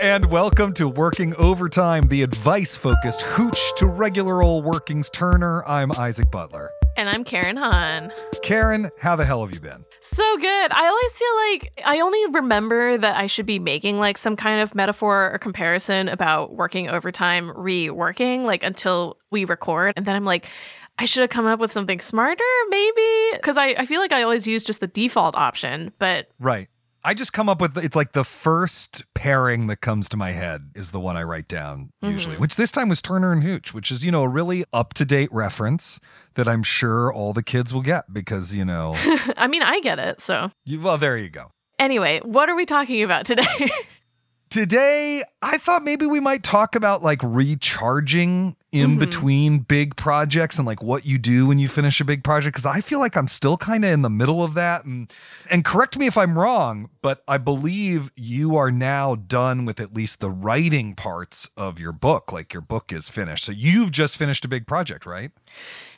And welcome to Working Overtime, the advice focused hooch to regular old workings turner. I'm Isaac Butler. And I'm Karen Han. Karen, how the hell have you been? So good. I always feel like I only remember that I should be making like some kind of metaphor or comparison about working overtime, reworking, like until we record. And then I'm like, I should have come up with something smarter, maybe. Because I, I feel like I always use just the default option, but Right. I just come up with it's like the first pairing that comes to my head is the one I write down usually, mm-hmm. which this time was Turner and Hooch, which is, you know, a really up to date reference that I'm sure all the kids will get because, you know, I mean, I get it. So, you, well, there you go. anyway, what are we talking about today? Today, I thought maybe we might talk about like recharging in mm-hmm. between big projects and like what you do when you finish a big project cuz I feel like I'm still kind of in the middle of that and and correct me if I'm wrong, but I believe you are now done with at least the writing parts of your book, like your book is finished. So you've just finished a big project, right?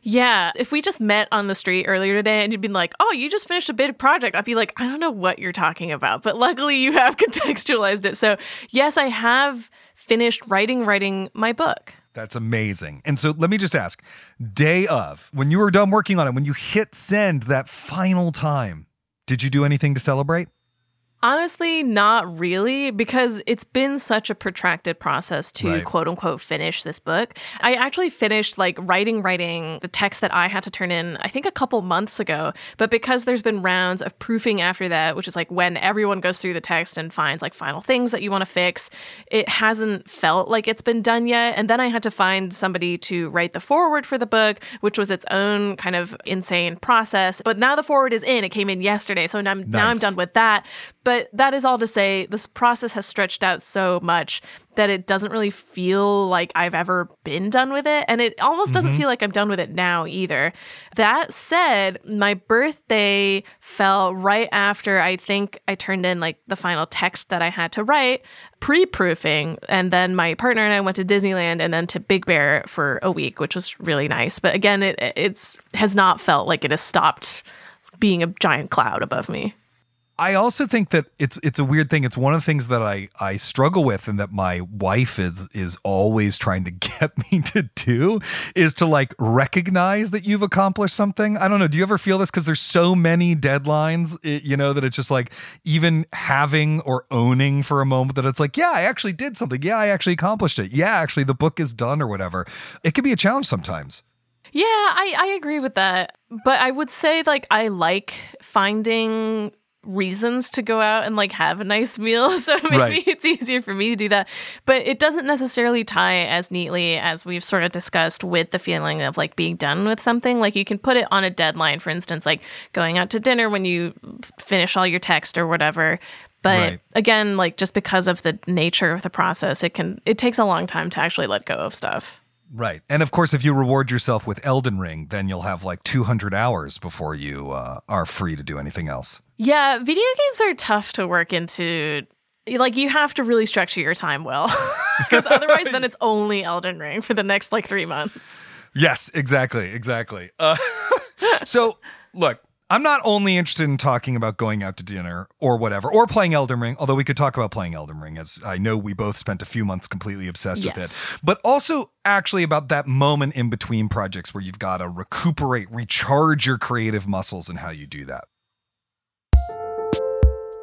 yeah. If we just met on the street earlier today and you'd been like, oh, you just finished a big project, I'd be like, I don't know what you're talking about. But luckily, you have contextualized it. So, yes, I have finished writing, writing my book. That's amazing. And so let me just ask, day of, when you were done working on it, when you hit send that final time, did you do anything to celebrate? Honestly, not really, because it's been such a protracted process to Right. quote unquote finish this book. I actually finished like writing, writing the text that I had to turn in, I think a couple months ago. But because there's been rounds of proofing after that, which is like when everyone goes through the text and finds like final things that you want to fix, it hasn't felt like it's been done yet. And then I had to find somebody to write the foreword for the book, which was its own kind of insane process. But now the foreword is in. It came in yesterday. So now, I'm now I'm done with that. But that is all to say, this process has stretched out so much that it doesn't really feel like I've ever been done with it. And it almost doesn't mm-hmm. feel like I'm done with it now either. That said, my birthday fell right after I think I turned in like the final text that I had to write, pre proofing. And then my partner and I went to Disneyland and then to Big Bear for a week, which was really nice. But again, it it's has not felt like it has stopped being a giant cloud above me. I also think that it's it's a weird thing. It's one of the things that I I struggle with and that my wife is is always trying to get me to do is to like recognize that you've accomplished something. I don't know. Do you ever feel this cuz there's so many deadlines, it, you know, that it's just like even having or owning for a moment that it's like, yeah, I actually did something. Yeah, I actually accomplished it. Yeah, actually the book is done or whatever. It can be a challenge sometimes. Yeah, I, I agree with that. But I would say like I like finding reasons to go out and like have a nice meal. So maybe Right. it's easier for me to do that. But it doesn't necessarily tie as neatly as we've sort of discussed with the feeling of like being done with something. Like you can put it on a deadline, for instance, like going out to dinner when you finish all your text or whatever. But Right. again, like just because of the nature of the process, it can it takes a long time to actually let go of stuff. Right. And of course, if you reward yourself with Elden Ring, then you'll have like 200 hours before you uh, are free to do anything else. Yeah, video games are tough to work into. Like you have to really structure your time well, because otherwise, then it's only Elden Ring for the next like three months. Yes, exactly. Exactly. Uh, so, look, I'm not only interested in talking about going out to dinner or whatever, or playing Elden Ring, although we could talk about playing Elden Ring, as I know we both spent a few months completely obsessed Yes. with it, but also actually about that moment in between projects where you've got to recuperate, recharge your creative muscles, and how you do that.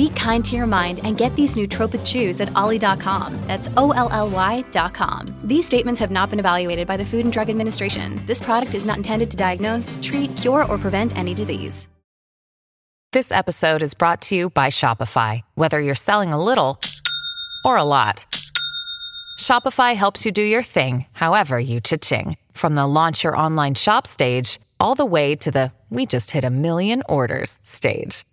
Be kind to your mind and get these nootropic chews at olly.com. That's O-L-L-Y.com. These statements have not been evaluated by the Food and Drug Administration. This product is not intended to diagnose, treat, cure, or prevent any disease. This episode is brought to you by Shopify. Whether you're selling a little or a lot, Shopify helps you do your thing, however you cha-ching. From the launch your online shop stage, all the way to the we just hit a million orders stage.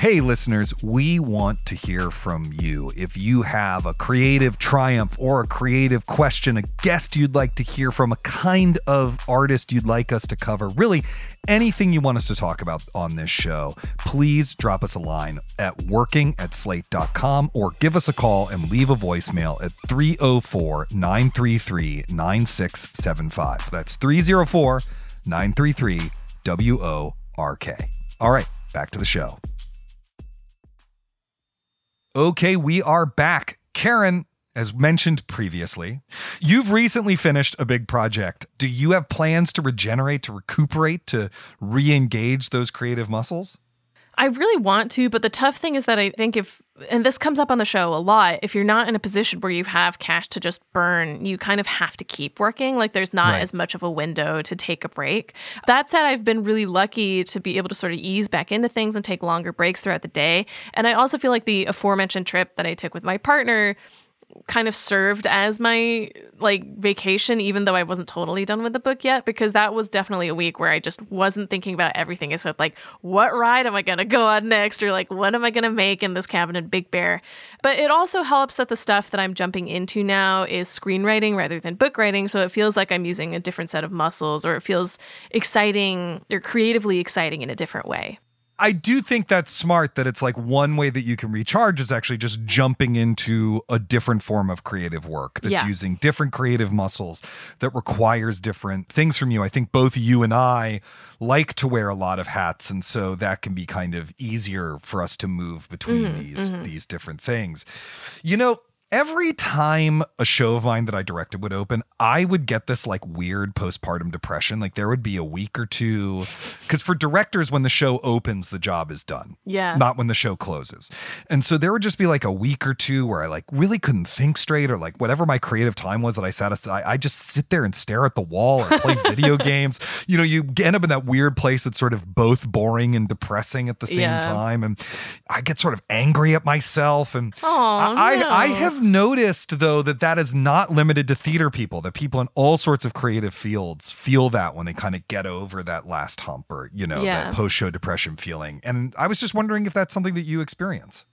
Hey, listeners, we want to hear from you. If you have a creative triumph or a creative question, a guest you'd like to hear from, a kind of artist you'd like us to cover, really anything you want us to talk about on this show, please drop us a line at working at slate.com or give us a call and leave a voicemail at 304 933 9675. That's 304 933 W O R K. All right, back to the show. Okay, we are back. Karen, as mentioned previously, you've recently finished a big project. Do you have plans to regenerate, to recuperate, to re engage those creative muscles? I really want to, but the tough thing is that I think if, and this comes up on the show a lot, if you're not in a position where you have cash to just burn, you kind of have to keep working. Like there's not Right. as much of a window to take a break. That said, I've been really lucky to be able to sort of ease back into things and take longer breaks throughout the day. And I also feel like the aforementioned trip that I took with my partner kind of served as my like vacation even though I wasn't totally done with the book yet because that was definitely a week where I just wasn't thinking about everything. Except like what ride am I going to go on next? Or like what am I going to make in this cabin in Big Bear? But it also helps that the stuff that I'm jumping into now is screenwriting rather than book writing so it feels like I'm using a different set of muscles or it feels exciting or creatively exciting in a different way I do think that's smart that it's like one way that you can recharge is actually just jumping into a different form of creative work that's Yeah. using different creative muscles that requires different things from you. I think both you and I like to wear a lot of hats and so that can be kind of easier for us to move between mm-hmm, these mm-hmm. these different things. You know, Every time a show of mine that I directed would open, I would get this like weird postpartum depression. Like there would be a week or two. Because for directors, when the show opens, the job is done. Yeah. Not when the show closes. And so there would just be like a week or two where I like really couldn't think straight or like whatever my creative time was that I sat aside, I just sit there and stare at the wall or play video games. You know, you end up in that weird place that's sort of both boring and depressing at the same Yeah. time. And I get sort of angry at myself. And Oh, I, no. I, I have noticed though that that is not limited to theater people. That people in all sorts of creative fields feel that when they kind of get over that last hump or you know Yeah. that post show depression feeling. And I was just wondering if that's something that you experience.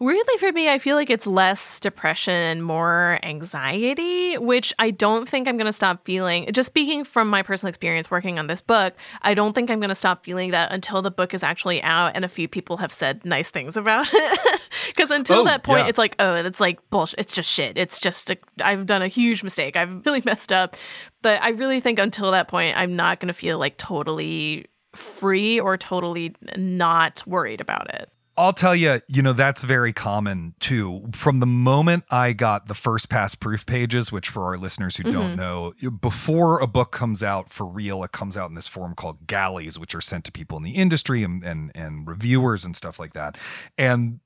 Weirdly for me, I feel like it's less depression and more anxiety, which I don't think I'm going to stop feeling. Just speaking from my personal experience working on this book, I don't think I'm going to stop feeling that until the book is actually out and a few people have said nice things about it. Because until Oh, that point, yeah. it's like, oh, it's like bullshit. It's just shit. It's just, a, I've done a huge mistake. I've really messed up. But I really think until that point, I'm not going to feel like totally free or totally not worried about it. I'll tell you, you know, that's very common too. From the moment I got the first pass proof pages, which for our listeners who don't mm-hmm. know, before a book comes out for real, it comes out in this form called galleys, which are sent to people in the industry and and, and reviewers and stuff like that. And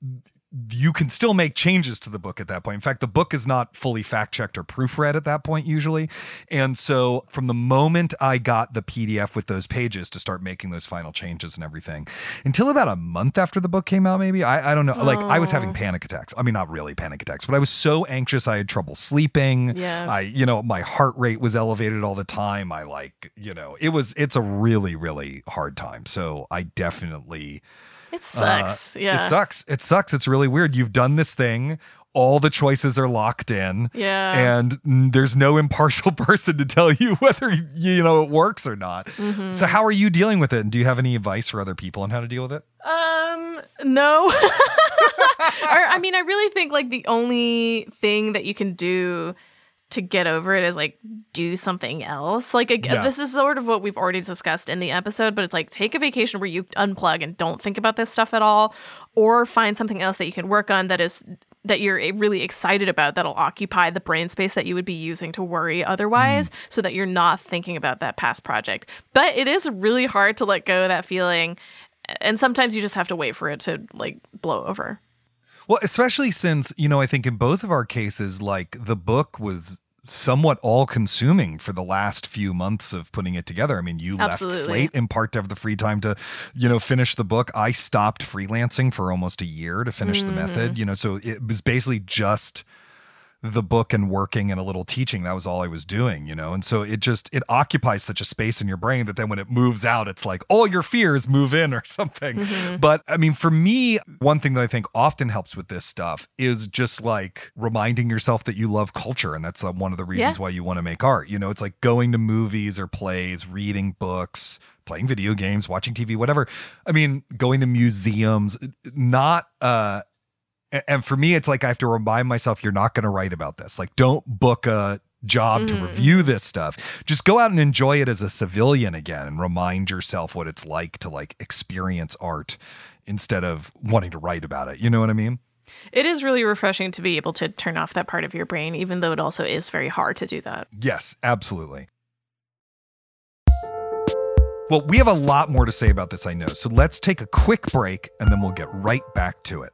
you can still make changes to the book at that point. In fact, the book is not fully fact checked or proofread at that point, usually. And so, from the moment I got the PDF with those pages to start making those final changes and everything, until about a month after the book came out, maybe I, I don't know. Oh. Like, I was having panic attacks. I mean, not really panic attacks, but I was so anxious. I had trouble sleeping. Yeah. I, you know, my heart rate was elevated all the time. I like, you know, it was, it's a really, really hard time. So, I definitely it sucks. Uh, yeah. It sucks. It sucks. It's really weird. You've done this thing. All the choices are locked in. Yeah. And there's no impartial person to tell you whether, you know, it works or not. Mm-hmm. So how are you dealing with it? And do you have any advice for other people on how to deal with it? Um, no. or I mean, I really think like the only thing that you can do to get over it is like do something else. Like yeah. this is sort of what we've already discussed in the episode, but it's like take a vacation where you unplug and don't think about this stuff at all or find something else that you can work on that is that you're really excited about that'll occupy the brain space that you would be using to worry otherwise mm. so that you're not thinking about that past project. But it is really hard to let go of that feeling and sometimes you just have to wait for it to like blow over. Well, especially since, you know, I think in both of our cases, like the book was somewhat all consuming for the last few months of putting it together. I mean, you Absolutely. left Slate in part to have the free time to, you know, finish the book. I stopped freelancing for almost a year to finish mm-hmm. the method, you know, so it was basically just the book and working and a little teaching that was all i was doing you know and so it just it occupies such a space in your brain that then when it moves out it's like all your fears move in or something mm-hmm. but i mean for me one thing that i think often helps with this stuff is just like reminding yourself that you love culture and that's uh, one of the reasons yeah. why you want to make art you know it's like going to movies or plays reading books playing video games watching tv whatever i mean going to museums not uh and for me it's like i have to remind myself you're not going to write about this like don't book a job mm-hmm. to review this stuff just go out and enjoy it as a civilian again and remind yourself what it's like to like experience art instead of wanting to write about it you know what i mean it is really refreshing to be able to turn off that part of your brain even though it also is very hard to do that yes absolutely well, we have a lot more to say about this, I know. So let's take a quick break and then we'll get right back to it.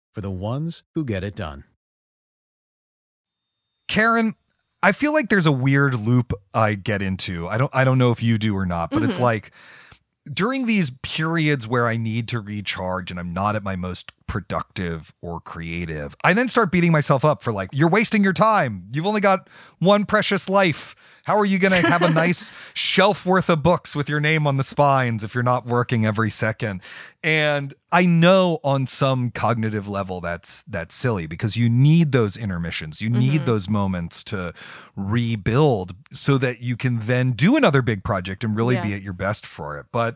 for the ones who get it done. Karen, I feel like there's a weird loop I get into. I don't I don't know if you do or not, but mm-hmm. it's like during these periods where I need to recharge and I'm not at my most productive or creative, I then start beating myself up for like, you're wasting your time. You've only got one precious life. How are you going to have a nice shelf worth of books with your name on the spines if you're not working every second? And I know on some cognitive level that's that's silly because you need those intermissions. You need mm-hmm. those moments to rebuild so that you can then do another big project and really yeah. be at your best for it. But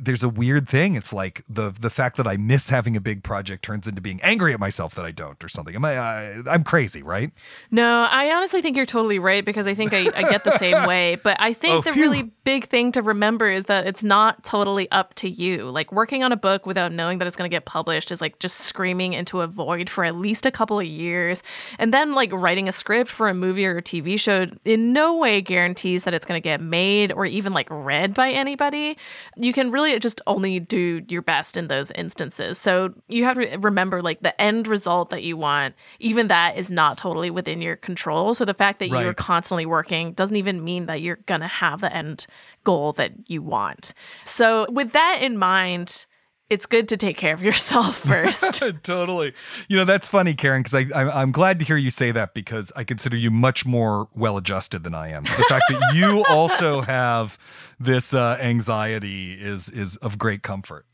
there's a weird thing. It's like the the fact that I miss having a big project turns into being angry at myself that I don't or something. Am I? I I'm crazy, right? No, I honestly think you're totally right because I think I, I get the same way. But I think Oh, the phew. really big thing to remember is that it's not totally up to you. Like working on a book without knowing that it's going to get published is like just screaming into a void for at least a couple of years. And then like writing a script for a movie or a TV show in no way guarantees that it's going to get made or even like read by anybody. You can really just only do your best in those instances. So you have to remember like the end result that you want, even that is not totally within your control. So the fact that you're constantly working doesn't even mean that you're going to have the end goal that you want. So with that in mind, it's good to take care of yourself first. totally. You know, that's funny, Karen, because I, I, I'm glad to hear you say that because I consider you much more well adjusted than I am. So the fact that you also have this uh, anxiety is is of great comfort.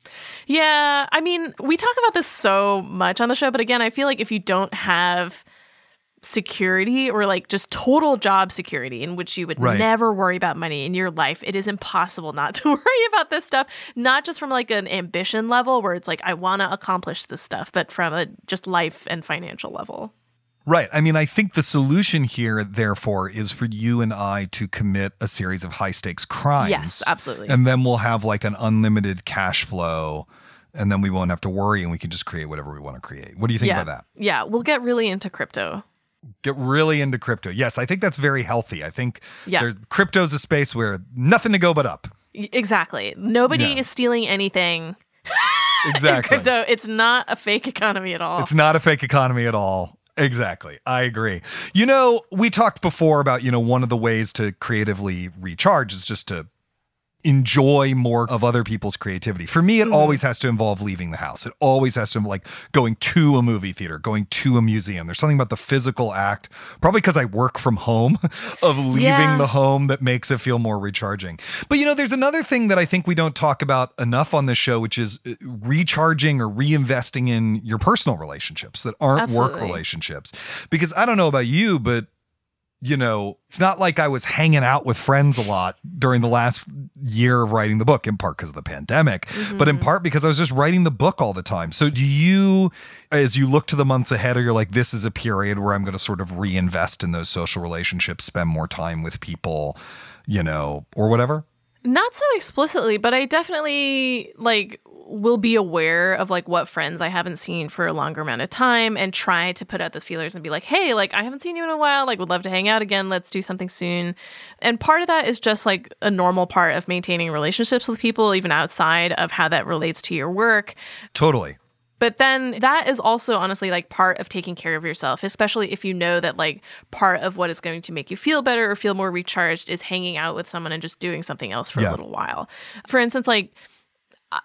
Yeah, I mean, we talk about this so much on the show, but again, I feel like if you don't have security or like just total job security in which you would Right. never worry about money in your life, it is impossible not to worry about this stuff, not just from like an ambition level where it's like I want to accomplish this stuff, but from a just life and financial level. Right. I mean, I think the solution here, therefore, is for you and I to commit a series of high stakes crimes. Yes, absolutely. And then we'll have like an unlimited cash flow, and then we won't have to worry, and we can just create whatever we want to create. What do you think yeah. about that? Yeah, we'll get really into crypto. Get really into crypto. Yes, I think that's very healthy. I think Yeah. there's, crypto's a space where nothing to go but up. Exactly. Nobody Yeah. is stealing anything in Exactly. crypto. It's not a fake economy at all. It's not a fake economy at all. Exactly. I agree. You know, we talked before about, you know, one of the ways to creatively recharge is just to enjoy more of other people's creativity. For me, it always has to involve leaving the house. It always has to like going to a movie theater, going to a museum. There's something about the physical act, probably because I work from home, of leaving Yeah. the home that makes it feel more recharging. But you know, there's another thing that I think we don't talk about enough on this show, which is uh, recharging or reinvesting in your personal relationships that aren't work relationships. Because I don't know about you, but you know, it's not like I was hanging out with friends a lot during the last year of writing the book, in part because of the pandemic, but in mm-hmm. part because I was just writing the book all the time. So, do you, as you look to the months ahead, or you're like, this is a period where I'm going to sort of reinvest in those social relationships, spend more time with people, you know, or whatever? Not so explicitly, but I definitely like will be aware of like what friends I haven't seen for a longer amount of time and try to put out the feelers and be like, "Hey, like I haven't seen you in a while, like would love to hang out again. Let's do something soon." And part of that is just like a normal part of maintaining relationships with people even outside of how that relates to your work. Totally. But then that is also honestly like part of taking care of yourself, especially if you know that like part of what is going to make you feel better or feel more recharged is hanging out with someone and just doing something else for Yeah. a little while. For instance, like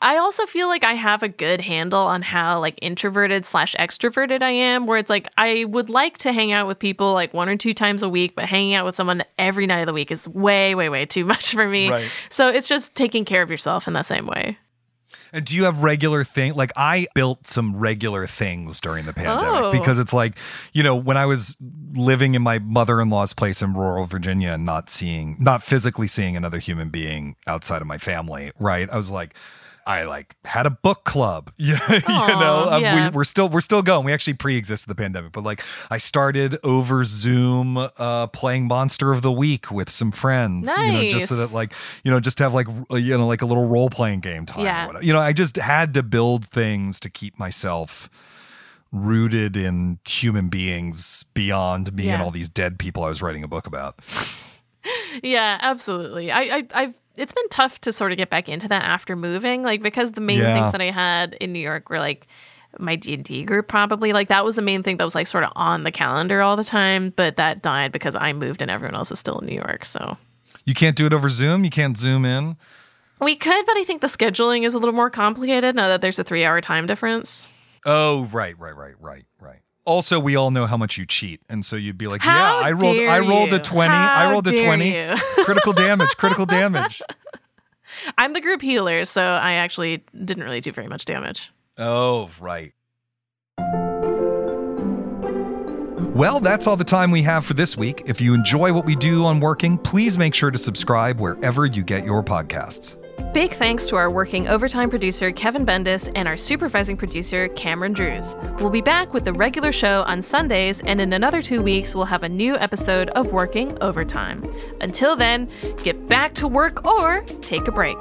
I also feel like I have a good handle on how like introverted slash extroverted I am, where it's like I would like to hang out with people like one or two times a week, but hanging out with someone every night of the week is way, way, way too much for me. Right. So it's just taking care of yourself in that same way. And do you have regular thing? Like I built some regular things during the pandemic Oh. because it's like, you know, when I was living in my mother-in-law's place in rural Virginia and not seeing, not physically seeing another human being outside of my family, right? I was like, I like had a book club, yeah, you know. Um, yeah. we, we're still we're still going. We actually pre-existed the pandemic, but like I started over Zoom uh, playing Monster of the Week with some friends, you know, just so that like you know just to have like you know like a little role playing game time. Yeah. whatever. You know, I just had to build things to keep myself rooted in human beings beyond me and all these dead people I was writing a book about. Yeah, absolutely. I, I I've it's been tough to sort of get back into that after moving, like because the main Yeah. things that I had in New York were like my D and D group probably like that was the main thing that was like sort of on the calendar all the time, but that died because I moved and everyone else is still in New York. So You can't do it over Zoom. You can't zoom in. we could, but I think the scheduling is a little more complicated now that there's a three hour time difference. Oh, right, right, right, right, right. Also, we all know how much you cheat, and so you'd be like, How "Yeah, I rolled, I rolled a you? twenty, I rolled a twenty, you?" critical damage, critical damage." I'm the group healer, so I actually didn't really do very much damage. Oh, right. Well, that's all the time we have for this week. If you enjoy what we do on Working, please make sure to subscribe wherever you get your podcasts. Big thanks to our working overtime producer, Kevin Bendis, and our supervising producer, Cameron Drews. We'll be back with the regular show on Sundays, and in another two weeks, we'll have a new episode of Working Overtime. Until then, get back to work or take a break.